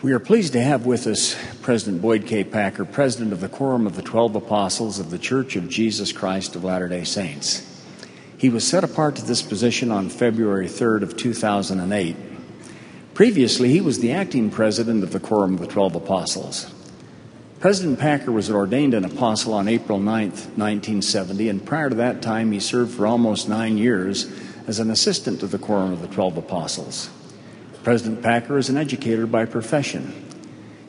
We are pleased to have with us President Boyd K. Packer, President of the Quorum of the Twelve Apostles of the Church of Jesus Christ of Latter-day Saints. He was set apart to this position on February 3rd of 2008. Previously, he was the acting president of the Quorum of the Twelve Apostles. President Packer was ordained an apostle on April 9, 1970, and prior to that time, he served for almost nine years as an assistant to the Quorum of the Twelve Apostles. President Packer is an educator by profession.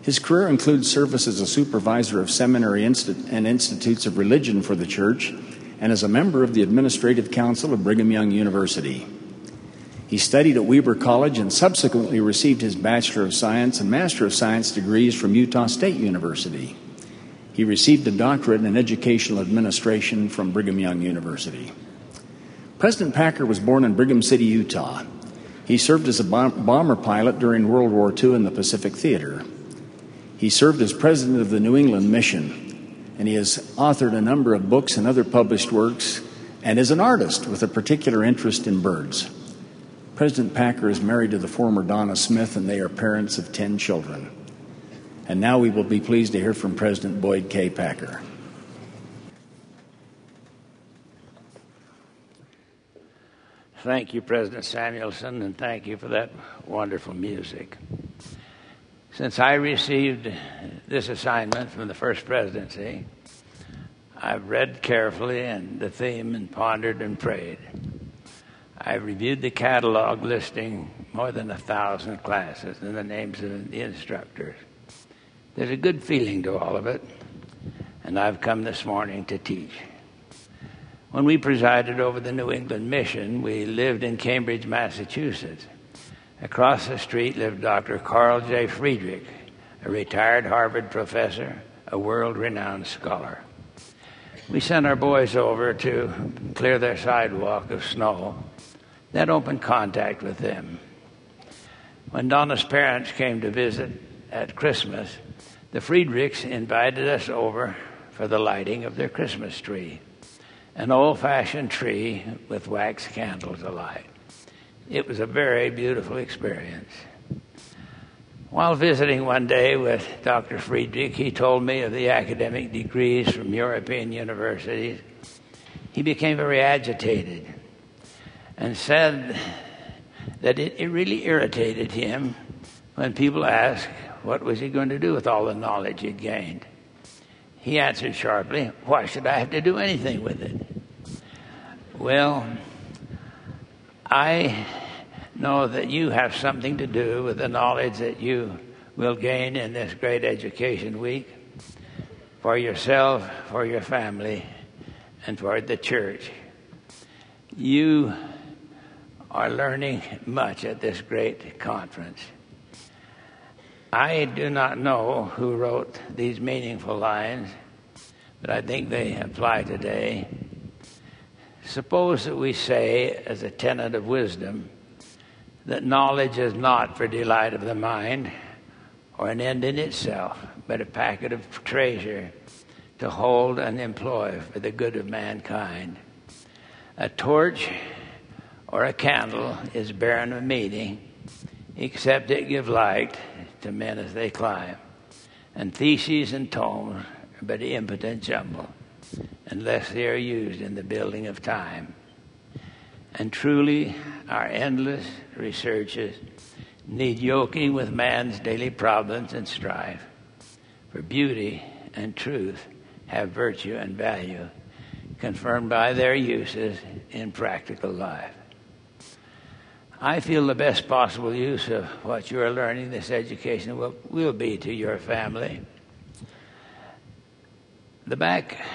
His career includes service as a supervisor of seminary and institutes of religion for the church and as a member of the Administrative Council of Brigham Young University. He studied at Weber College and subsequently received his Bachelor of Science and Master of Science degrees from Utah State University. He received a doctorate in educational administration from Brigham Young University. President Packer was born in Brigham City, Utah. He served as a bomber pilot during World War II in the Pacific Theater. He served as president of the New England Mission, and he has authored a number of books and other published works, and is an artist with a particular interest in birds. President Packer is married to the former Donna Smith, and they are parents of 10 children. And now we will be pleased to hear from President Boyd K. Packer. Thank you, President Samuelson, and thank you for that wonderful music. Since I received this assignment from the First Presidency, I've read carefully and the theme and pondered and prayed. I've reviewed the catalog listing more than a thousand classes and the names of the instructors. There's a good feeling to all of it, and I've come this morning to teach. When we presided over the New England Mission, we lived in Cambridge, Massachusetts. Across the street lived Dr. Carl J. Friedrich, a retired Harvard professor, a world renowned scholar. We sent our boys over to clear their sidewalk of snow that opened contact with them. When Donna's parents came to visit at Christmas, the Friedrichs invited us over for the lighting of their Christmas tree, an old fashioned tree with wax candles alight. It was a very beautiful experience. While visiting one day with Dr. Friedrich, he told me of the academic degrees from European universities. He became very agitated and said that it, it really irritated him when people asked what was he going to do with all the knowledge he'd gained. He answered sharply, Why should I have to do anything with it? Well, I know that you have something to do with the knowledge that you will gain in this great education week for yourself, for your family, and for the church. You are learning much at this great conference. I do not know who wrote these meaningful lines, but I think they apply today. Suppose that we say, as a tenet of wisdom, that knowledge is not for delight of the mind or an end in itself, but a packet of treasure to hold and employ for the good of mankind. A torch or a candle is barren of meaning, except it give light to men as they climb. And theses and tomes are but impotent jumble, unless they are used in the building of time. And truly, our endless researches need yoking with man's daily problems and strife. For beauty and truth have virtue and value, confirmed by their uses in practical life. I feel the best possible use of what you are learning, this education, will, will be to your family. The back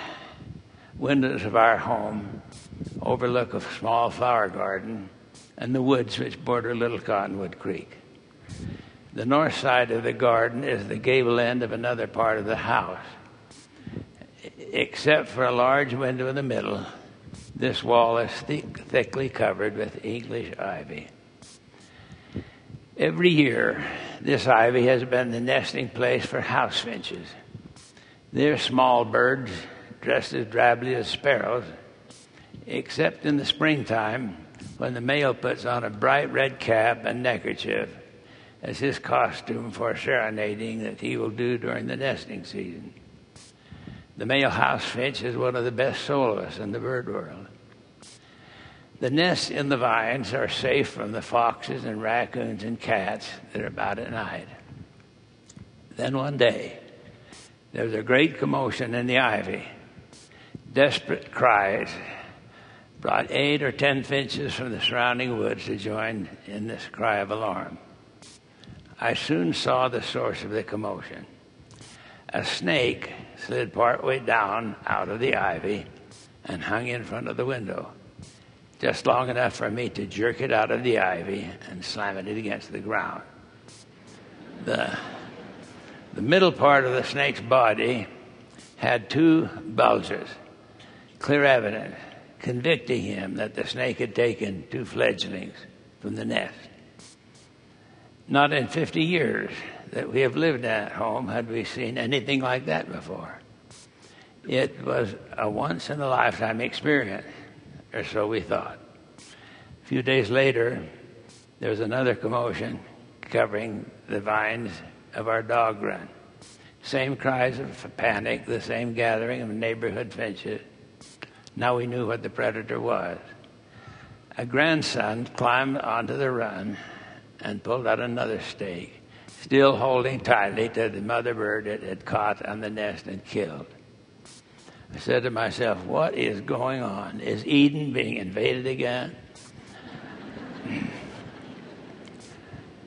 windows of our home overlook a small flower garden and the woods which border Little Cottonwood Creek. The north side of the garden is the gable end of another part of the house. Except for a large window in the middle, this wall is thick, thickly covered with English ivy. Every year, this ivy has been the nesting place for house finches. They're small birds dressed as drably as sparrows, except in the springtime when the male puts on a bright red cap and neckerchief as his costume for serenading that he will do during the nesting season. The male house finch is one of the best soloists in the bird world. The nests in the vines are safe from the foxes and raccoons and cats that are about at night. Then one day, there was a great commotion in the ivy. Desperate cries brought eight or ten finches from the surrounding woods to join in this cry of alarm. I soon saw the source of the commotion. A snake slid partway down out of the ivy and hung in front of the window, just long enough for me to jerk it out of the ivy and slam it against the ground. The, the middle part of the snake's body had two bulges, clear evidence convicting him that the snake had taken two fledglings from the nest. Not in 50 years that we have lived at home had we seen anything like that before. It was a once in a lifetime experience, or so we thought. A few days later, there was another commotion covering the vines of our dog run. Same cries of panic, the same gathering of neighborhood finches. Now we knew what the predator was. A grandson climbed onto the run and pulled out another stake, still holding tightly to the mother bird it had caught on the nest and killed. I said to myself, What is going on? Is Eden being invaded again?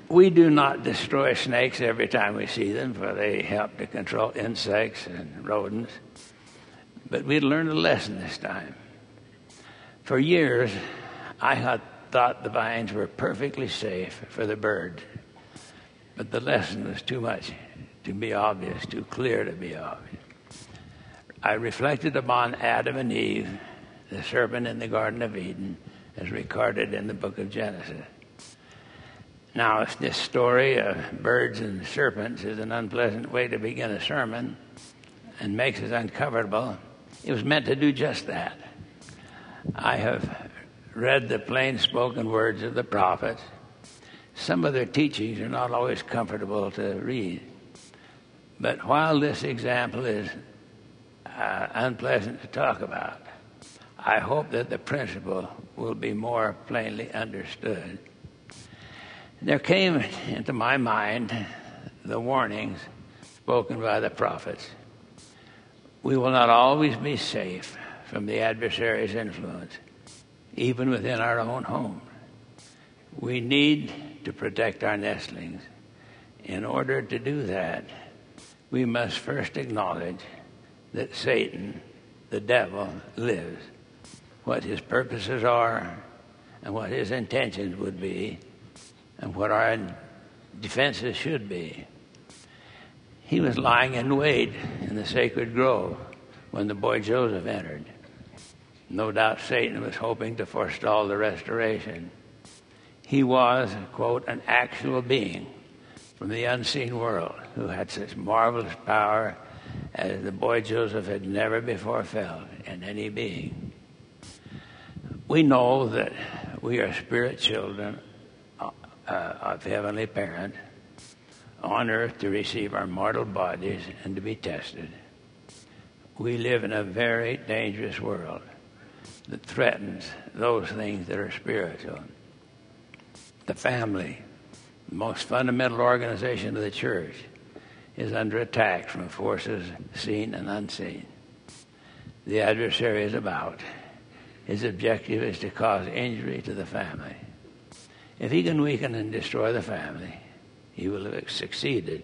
we do not destroy snakes every time we see them, for they help to control insects and rodents. But we learned a lesson this time. For years, I had thought the vines were perfectly safe for the bird, but the lesson was too much to be obvious, too clear to be obvious. I reflected upon Adam and Eve, the serpent in the Garden of Eden, as recorded in the book of Genesis. Now, if this story of birds and serpents is an unpleasant way to begin a sermon and makes it uncomfortable. It was meant to do just that. I have read the plain spoken words of the prophets. Some of their teachings are not always comfortable to read. But while this example is uh, unpleasant to talk about, I hope that the principle will be more plainly understood. There came into my mind the warnings spoken by the prophets we will not always be safe from the adversary's influence, even within our own home. We need to protect our nestlings. In order to do that, we must first acknowledge that Satan, the devil, lives, what his purposes are, and what his intentions would be, and what our defenses should be. He was lying in wait in the sacred grove when the boy Joseph entered. No doubt Satan was hoping to forestall the restoration. He was, quote, an actual being from the unseen world who had such marvelous power as the boy Joseph had never before felt in any being. We know that we are spirit children uh, of Heavenly Parent on earth to receive our mortal bodies and to be tested. We live in a very dangerous world that threatens those things that are spiritual. The family, the most fundamental organization of the church, is under attack from forces seen and unseen. The adversary is about. His objective is to cause injury to the family. If he can weaken and destroy the family, he will have succeeded.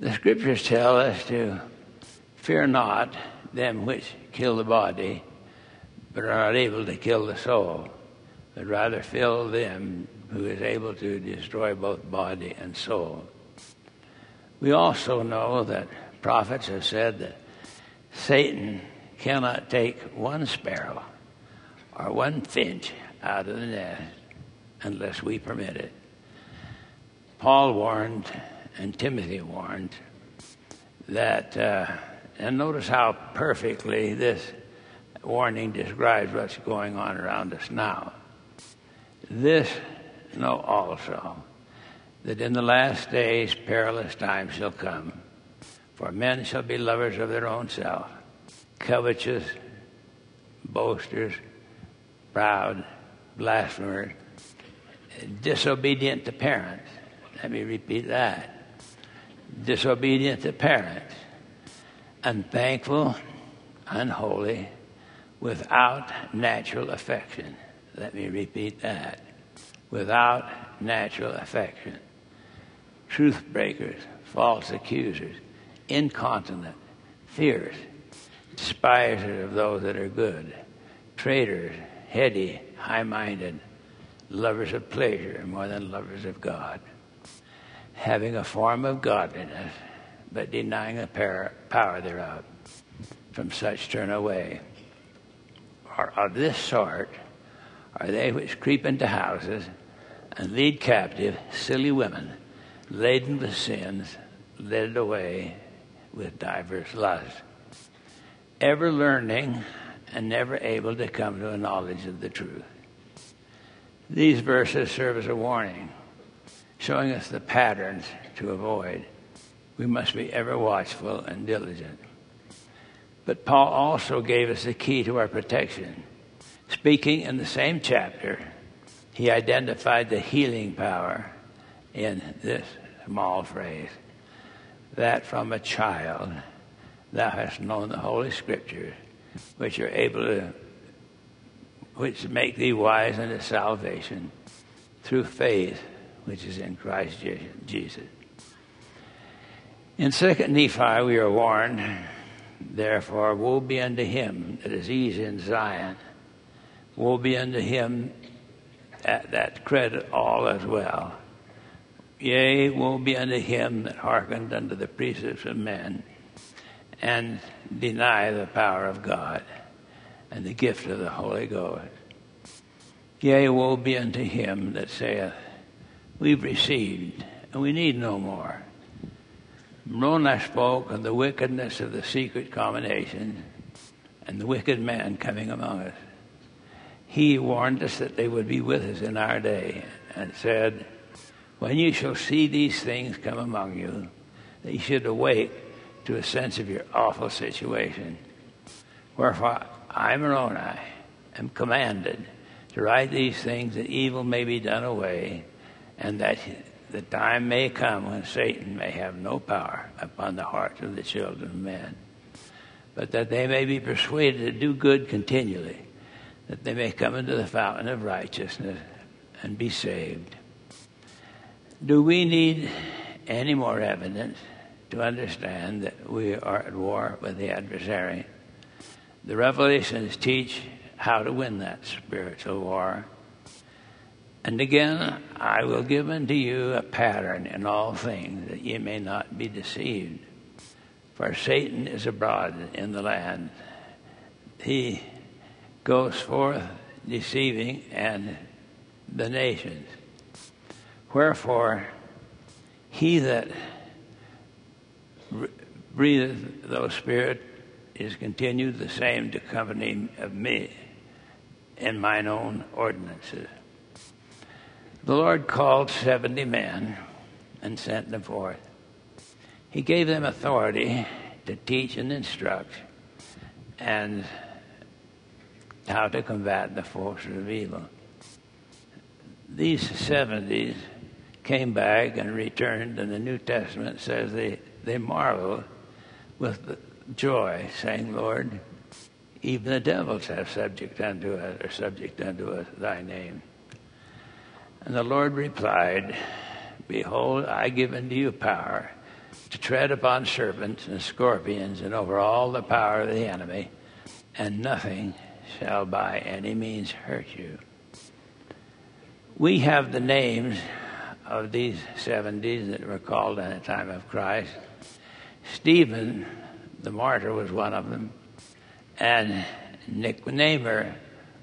The scriptures tell us to fear not them which kill the body, but are not able to kill the soul, but rather fear them who is able to destroy both body and soul. We also know that prophets have said that Satan cannot take one sparrow or one finch out of the nest unless we permit it. Paul warned and Timothy warned that, uh, and notice how perfectly this warning describes what's going on around us now. This know also that in the last days perilous times shall come. For men shall be lovers of their own self, covetous, boasters, proud, blasphemers, disobedient to parents. Let me repeat that. Disobedient to parents, unthankful, unholy, without natural affection. Let me repeat that. Without natural affection. Truth breakers, false accusers, incontinent, fierce, despisers of those that are good, traitors, heady, high minded, lovers of pleasure more than lovers of God, having a form of godliness, but denying the power thereof. From such turn away. Or of this sort are they which creep into houses and lead captive silly women, laden with sins, led away with divers lusts, ever learning and never able to come to a knowledge of the truth. These verses serve as a warning, showing us the patterns to avoid. We must be ever watchful and diligent. But Paul also gave us the key to our protection. Speaking in the same chapter, he identified the healing power in this small phrase that from a child thou hast known the Holy Scriptures, which are able to which make thee wise unto salvation through faith which is in Christ Jesus. In second Nephi we are warned, therefore, woe be unto him that is easy in Zion, woe be unto him that, that credit all as well. Yea, woe be unto him that hearkened unto the precepts of men and deny the power of God and the gift of the Holy Ghost. Yea, woe be unto him that saith, We've received, and we need no more. Moroni spoke of the wickedness of the secret combination and the wicked man coming among us. He warned us that they would be with us in our day and said, When you shall see these things come among you, that you should awake to a sense of your awful situation. Wherefore, I, Moroni, am commanded to write these things that evil may be done away, and that the time may come when Satan may have no power upon the hearts of the children of men, but that they may be persuaded to do good continually, that they may come into the fountain of righteousness and be saved. Do we need any more evidence to understand that we are at war with the adversary? The revelations teach how to win that spiritual war. And again, I will give unto you a pattern in all things that ye may not be deceived. For Satan is abroad in the land. He goes forth deceiving and the nations. Wherefore, he that breatheth those spirit is continued the same to company of me in mine own ordinances. The Lord called 70 men and sent them forth. He gave them authority to teach and instruct and how to combat the forces of evil. These 70s came back and returned, and the New Testament says they, they marveled with joy, saying, Lord, even the devils have subject unto us, or subject unto us thy name. And the Lord replied, Behold, I give unto you power to tread upon serpents and scorpions and over all the power of the enemy, and nothing shall by any means hurt you. We have the names of these 70s that were called in the time of Christ. Stephen, the martyr, was one of them. And Nicanor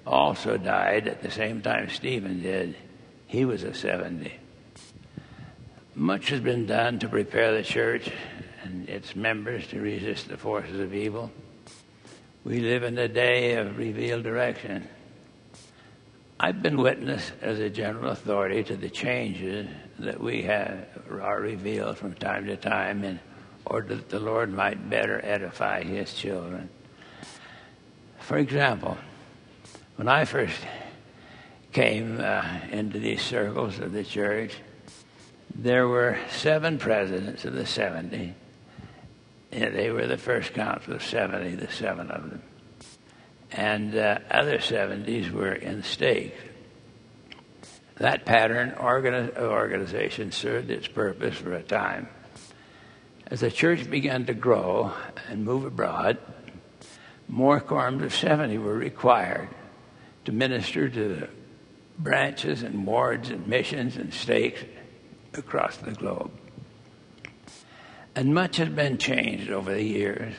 also died at the same time Stephen did. He was a 70. Much has been done to prepare the church and its members to resist the forces of evil. We live in a day of revealed direction. I've been witness as a general authority to the changes that we have are revealed from time to time in order that the Lord might better edify his children. For example, when I first came uh, into these circles of the church, there were seven presidents of the 70. And they were the first council of 70, the seven of them. And uh, other 70s were in stakes. That pattern organi- organization served its purpose for a time. As the church began to grow and move abroad, more quorums of 70 were required to minister to the branches and wards and missions and stakes across the globe. And much has been changed over the years.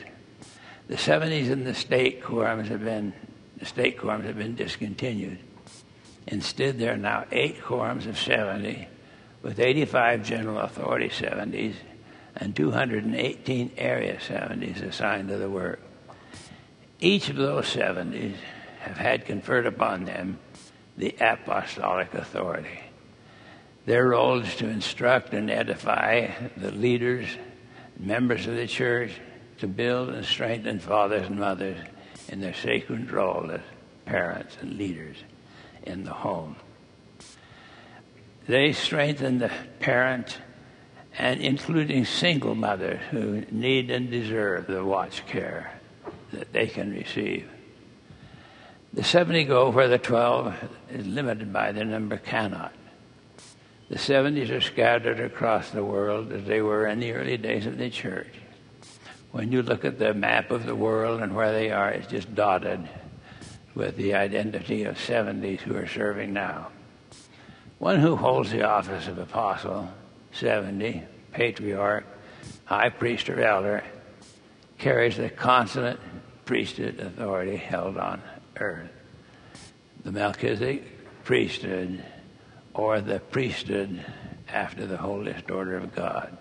The 70s and the stake quorums have been the stake quorums have been discontinued. Instead, there are now eight quorums of 70, with 85 general authority 70s and 218 area 70s assigned to the work. Each of those 70s have had conferred upon them the apostolic authority. Their role is to instruct and edify the leaders, members of the church, to build and strengthen fathers and mothers in their sacred role as parents and leaders in the home. They strengthen the parent and including single mothers who need and deserve the watch care that they can receive. The 70 go where the 12 is limited by the number cannot. The 70s are scattered across the world as they were in the early days of the church. When you look at the map of the world and where they are, it's just dotted with the identity of 70s who are serving now. One who holds the office of apostle, 70, patriarch, high priest, or elder, carries the consummate priesthood authority held on earth. The Melchizedek priesthood or the priesthood after the holiest order of God.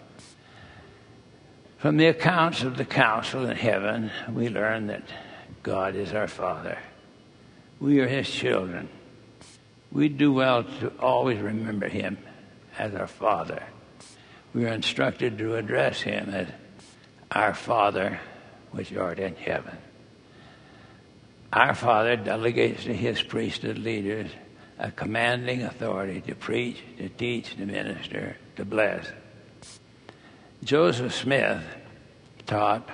From the accounts of the council in heaven, we learn that God is our Father. We are His children. We do well to always remember Him as our Father. We are instructed to address Him as our Father, which art in heaven. Our Father delegates to His priesthood leaders a commanding authority to preach, to teach, to minister, to bless. Joseph Smith taught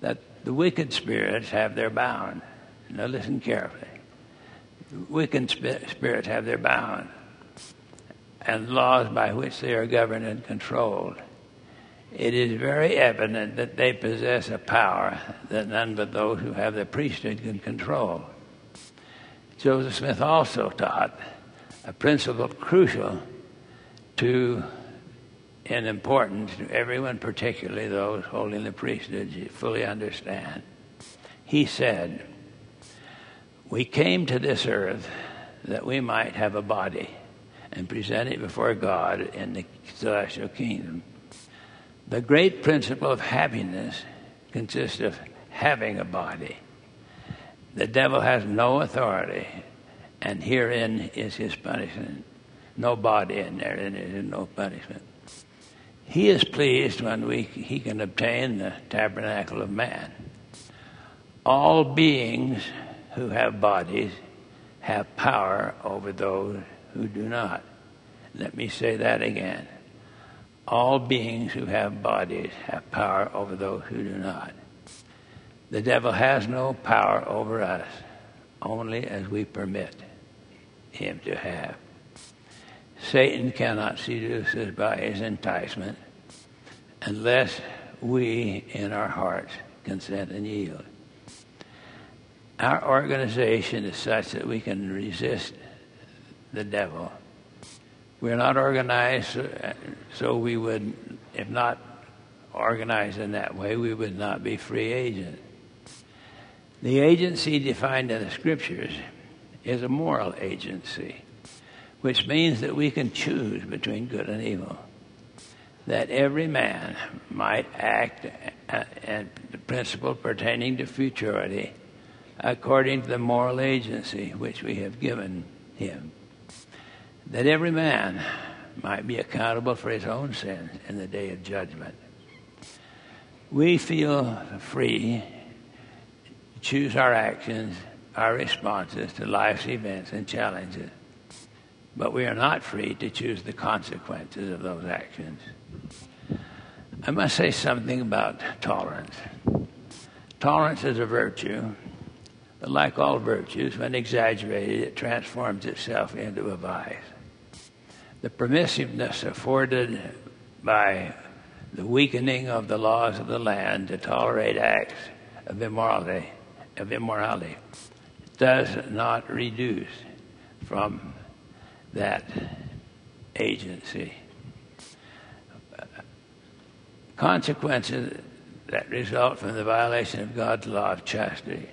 that the wicked spirits have their bound. Now listen carefully. Wicked spirits have their bound and laws by which they are governed and controlled. It is very evident that they possess a power that none but those who have the priesthood can control. Joseph Smith also taught a principle crucial to and important to everyone, particularly those holding the priesthood, fully understand. He said, We came to this earth that we might have a body and present it before God in the celestial kingdom. The great principle of happiness consists of having a body. The devil has no authority, and herein is his punishment. No body in there, and there is no punishment. He is pleased when we, he can obtain the tabernacle of man. All beings who have bodies have power over those who do not. Let me say that again. All beings who have bodies have power over those who do not. The devil has no power over us, only as we permit him to have. Satan cannot seduce us by his enticement unless we, in our hearts, consent and yield. Our organization is such that we can resist the devil. We're not organized uh, so we would, if not organized in that way, we would not be free agents. The agency defined in the scriptures is a moral agency, which means that we can choose between good and evil. That every man might act and the principle pertaining to futurity according to the moral agency which we have given him. That every man might be accountable for his own sins in the day of judgment. We feel free to choose our actions, our responses to life's events and challenges, but we are not free to choose the consequences of those actions. I must say something about tolerance. Tolerance is a virtue, but like all virtues, when exaggerated, it transforms itself into a vice. The permissiveness afforded by the weakening of the laws of the land to tolerate acts of immorality, of immorality does not reduce from that agency. Consequences that result from the violation of God's law of chastity.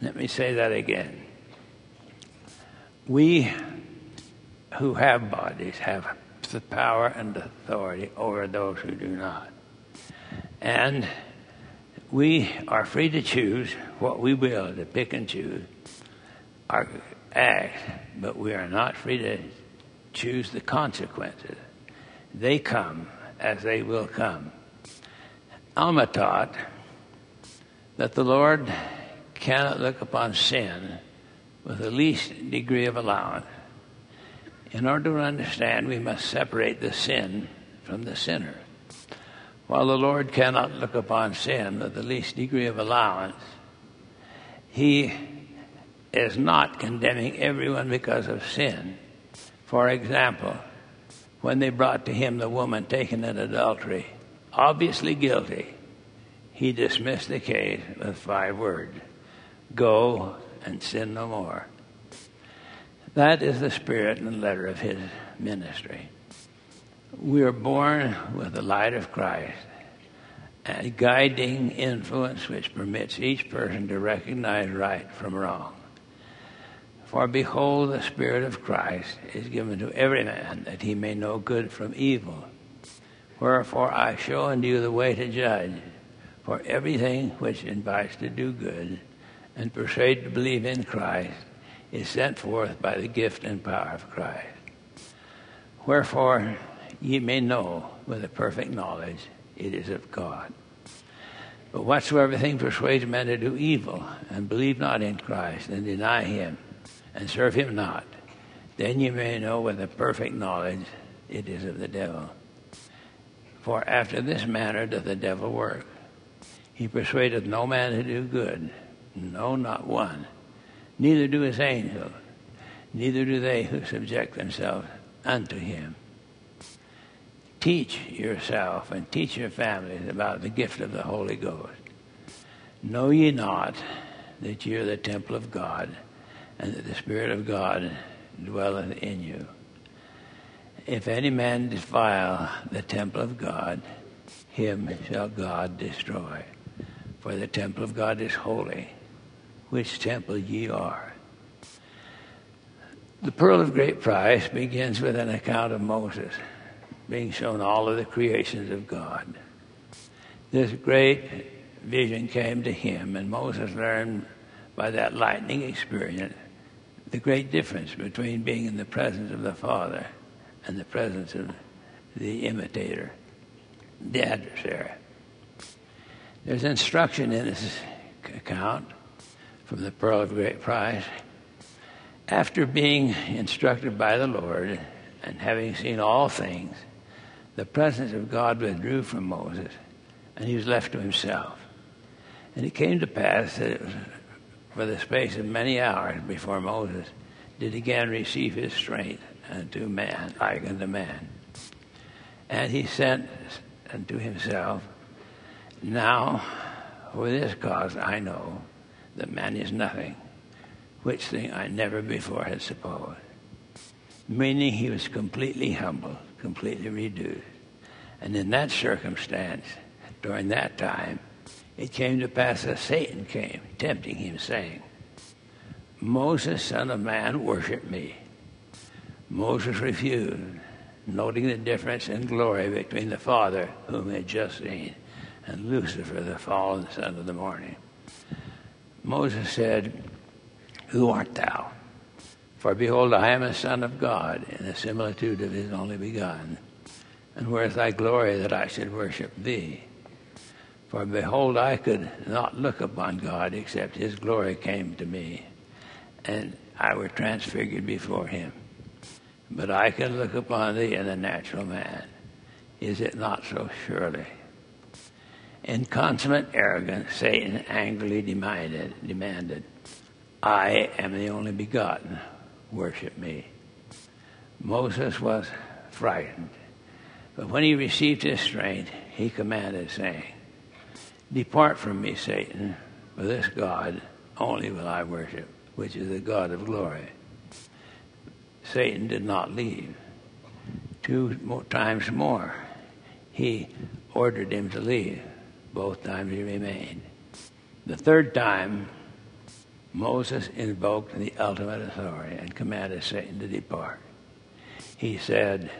Let me say that again. We who have bodies have the power and authority over those who do not. And we are free to choose what we will, to pick and choose our acts, but we are not free to choose the consequences. They come as they will come. Alma taught that the Lord cannot look upon sin with the least degree of allowance. In order to understand, we must separate the sin from the sinner. While the Lord cannot look upon sin with the least degree of allowance, He is not condemning everyone because of sin. For example, when they brought to him the woman taken in adultery, obviously guilty, he dismissed the case with five words Go and sin no more. That is the spirit and letter of his ministry. We are born with the light of Christ, a guiding influence which permits each person to recognize right from wrong. For behold, the Spirit of Christ is given to every man that he may know good from evil. Wherefore I show unto you the way to judge, for everything which invites to do good and persuade to believe in Christ is sent forth by the gift and power of Christ. Wherefore ye may know with a perfect knowledge it is of God. But whatsoever thing persuades men to do evil, and believe not in Christ, and deny him, and serve him not, then ye may know with a perfect knowledge it is of the devil. For after this manner doth the devil work. He persuadeth no man to do good, no, not one neither do his angels, neither do they who subject themselves unto him. Teach yourself and teach your families about the gift of the Holy Ghost. Know ye not that ye are the temple of God, and that the Spirit of God dwelleth in you? If any man defile the temple of God, him shall God destroy. For the temple of God is holy which temple ye are. The pearl of great price begins with an account of Moses being shown all of the creations of God. This great vision came to him, and Moses learned by that lightning experience the great difference between being in the presence of the Father and the presence of the imitator, the adversary. There's instruction in this account from the Pearl of Great Price. After being instructed by the Lord and having seen all things, the presence of God withdrew from Moses, and he was left to himself. And it came to pass that it was for the space of many hours before Moses did again receive his strength unto man, like unto man. And he said unto himself, Now, for this cause I know that man is nothing, which thing I never before had supposed. Meaning he was completely humble, completely reduced. And in that circumstance, during that time, it came to pass that Satan came, tempting him, saying, Moses, son of man, worship me. Moses refused, noting the difference in glory between the Father, whom he had just seen, and Lucifer, the fallen son of the morning. Moses said, Who art thou? For behold, I am a son of God, in the similitude of his only begotten. And where is thy glory that I should worship thee? For behold, I could not look upon God except his glory came to me, and I were transfigured before him. But I can look upon thee in the natural man. Is it not so surely? In consummate arrogance, Satan angrily demanded, demanded, I am the only begotten. Worship me. Moses was frightened. But when he received his strength, he commanded, saying, Depart from me, Satan, for this God only will I worship, which is the God of glory. Satan did not leave. Two more times more, he ordered him to leave. Both times he remained. The third time, Moses invoked the ultimate authority and commanded Satan to depart. He said,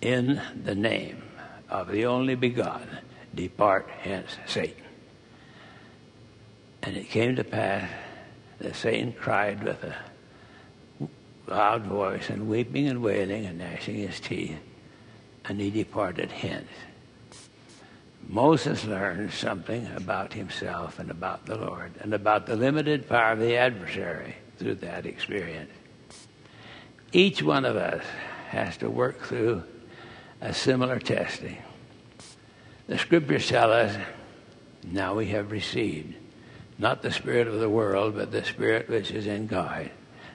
In the name of the only begotten, depart hence, Satan. And it came to pass that Satan cried with a loud voice and weeping and wailing and gnashing his teeth, and he departed hence. Moses learned something about himself and about the Lord and about the limited power of the adversary through that experience. Each one of us has to work through a similar testing. The scriptures tell us now we have received not the spirit of the world, but the spirit which is in God,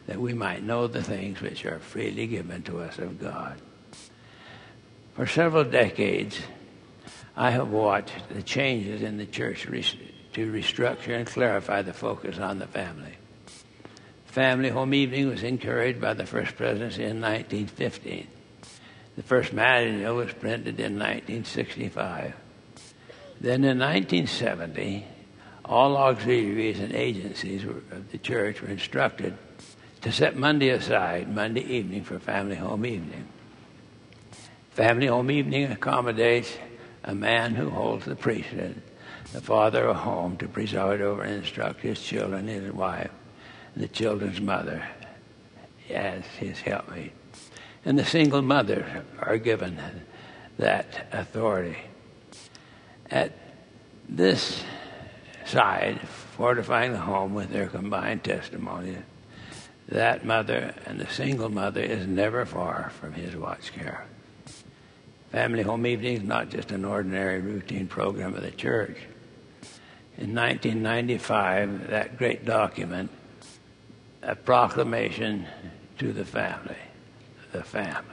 that we might know the things which are freely given to us of God. For several decades, I have watched the changes in the church to restructure and clarify the focus on the family. Family home evening was encouraged by the first presidency in 1915. The first manual was printed in 1965. Then in 1970, all auxiliaries and agencies of the church were instructed to set Monday aside, Monday evening, for family home evening. Family home evening accommodates a man who holds the priesthood, the father of home, to preside over and instruct his children, his wife, and the children's mother as his helpmate. And the single mothers are given that authority. At this side, fortifying the home with their combined testimony, that mother and the single mother is never far from his watch care. Family home evening is not just an ordinary routine program of the church. In 1995, that great document, a proclamation to the family, the family,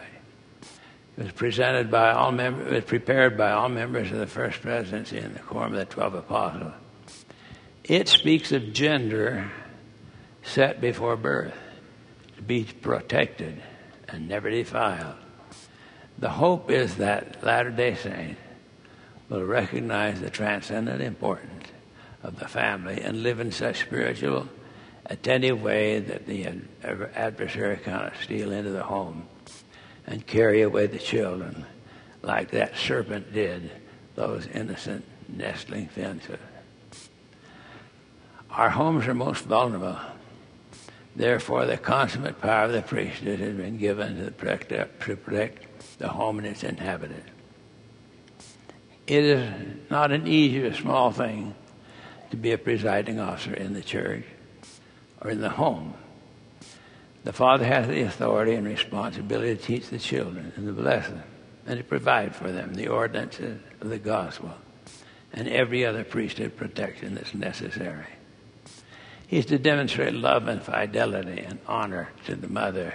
was presented by all members, was prepared by all members of the First Presidency and the Quorum of the Twelve Apostles. It speaks of gender set before birth, to be protected and never defiled. The hope is that Latter day Saints will recognize the transcendent importance of the family and live in such spiritual, attentive way that the adversary cannot steal into the home and carry away the children like that serpent did those innocent nestling finches. Our homes are most vulnerable. Therefore, the consummate power of the priesthood has been given to protect, uh, to protect the home and its inhabitants. It is not an easy or small thing to be a presiding officer in the church or in the home. The father has the authority and responsibility to teach the children and to bless them and to provide for them the ordinances of the gospel and every other priesthood protection that's necessary. He's to demonstrate love and fidelity and honor to the mother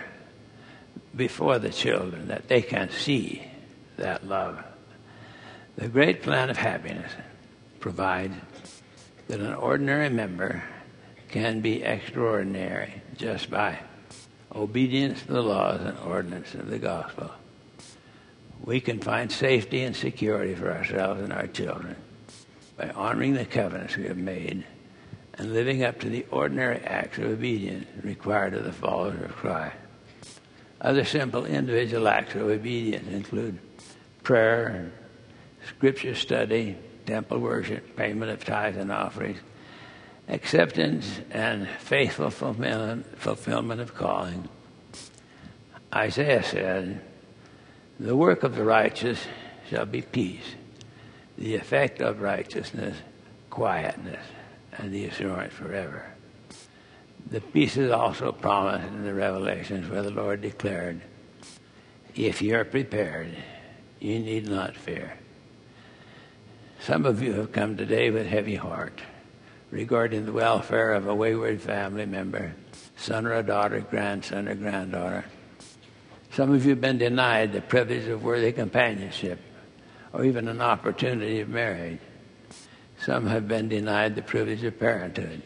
before the children that they can see that love. The great plan of happiness provides that an ordinary member can be extraordinary just by obedience to the laws and ordinances of the gospel. We can find safety and security for ourselves and our children by honoring the covenants we have made and living up to the ordinary acts of obedience required of the followers of Christ. Other simple individual acts of obedience include prayer, scripture study, temple worship, payment of tithes and offerings, acceptance and faithful fulfillment, of calling, Isaiah said, The work of the righteous shall be peace, the effect of righteousness, quietness, and the assurance forever. The peace is also promised in the Revelations where the Lord declared, If you are prepared, you need not fear. Some of you have come today with heavy heart regarding the welfare of a wayward family member, son or a daughter, grandson or granddaughter. Some of you have been denied the privilege of worthy companionship or even an opportunity of marriage. Some have been denied the privilege of parenthood,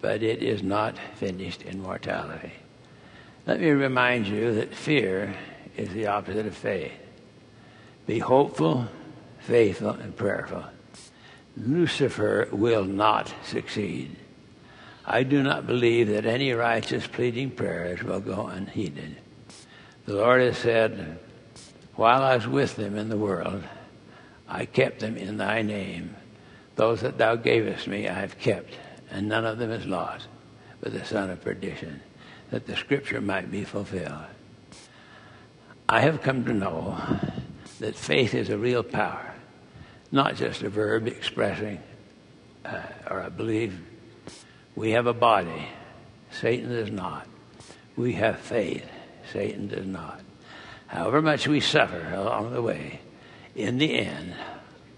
but it is not finished in mortality. Let me remind you that fear is the opposite of faith. Be hopeful, faithful, and prayerful. Lucifer will not succeed. I do not believe that any righteous pleading prayers will go unheeded. The Lord has said, While I was with them in the world, I kept them in thy name. Those that thou gavest me I have kept, and none of them is lost, but the son of perdition, that the scripture might be fulfilled. I have come to know that faith is a real power not just a verb expressing uh, or a belief. We have a body. Satan does not. We have faith. Satan does not. However much we suffer along the way, in the end,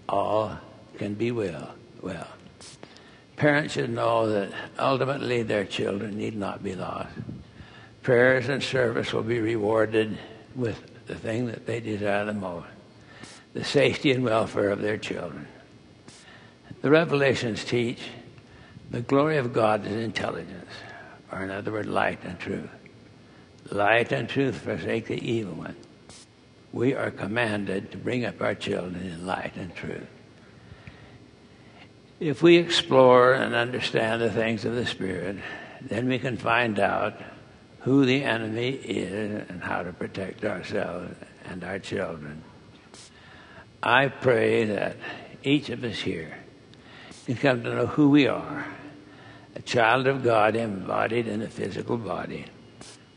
all can be well. Well, parents should know that ultimately their children need not be lost. Prayers and service will be rewarded with the thing that they desire the most the safety and welfare of their children. The revelations teach the glory of God is intelligence, or in other words, light and truth. Light and truth forsake the evil one. We are commanded to bring up our children in light and truth. If we explore and understand the things of the Spirit, then we can find out who the enemy is and how to protect ourselves and our children. I pray that each of us here can come to know who we are a child of God embodied in a physical body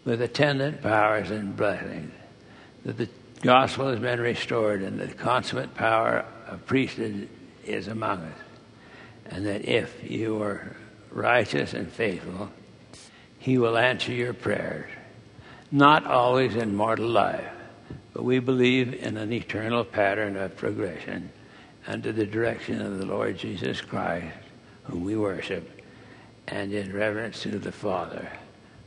with attendant powers and blessings, that the gospel has been restored and the consummate power of priesthood is among us, and that if you are righteous and faithful, he will answer your prayers, not always in mortal life, but we believe in an eternal pattern of progression under the direction of the Lord Jesus Christ, whom we worship, and in reverence to the Father,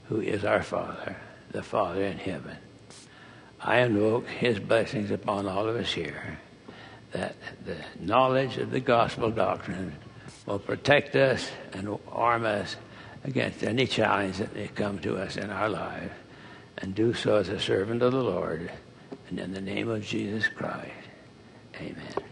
who is our Father, the Father in heaven. I invoke his blessings upon all of us here, that the knowledge of the gospel doctrine will protect us and arm us against any challenge that may come to us in our lives, and do so as a servant of the Lord. And in the name of Jesus Christ, amen.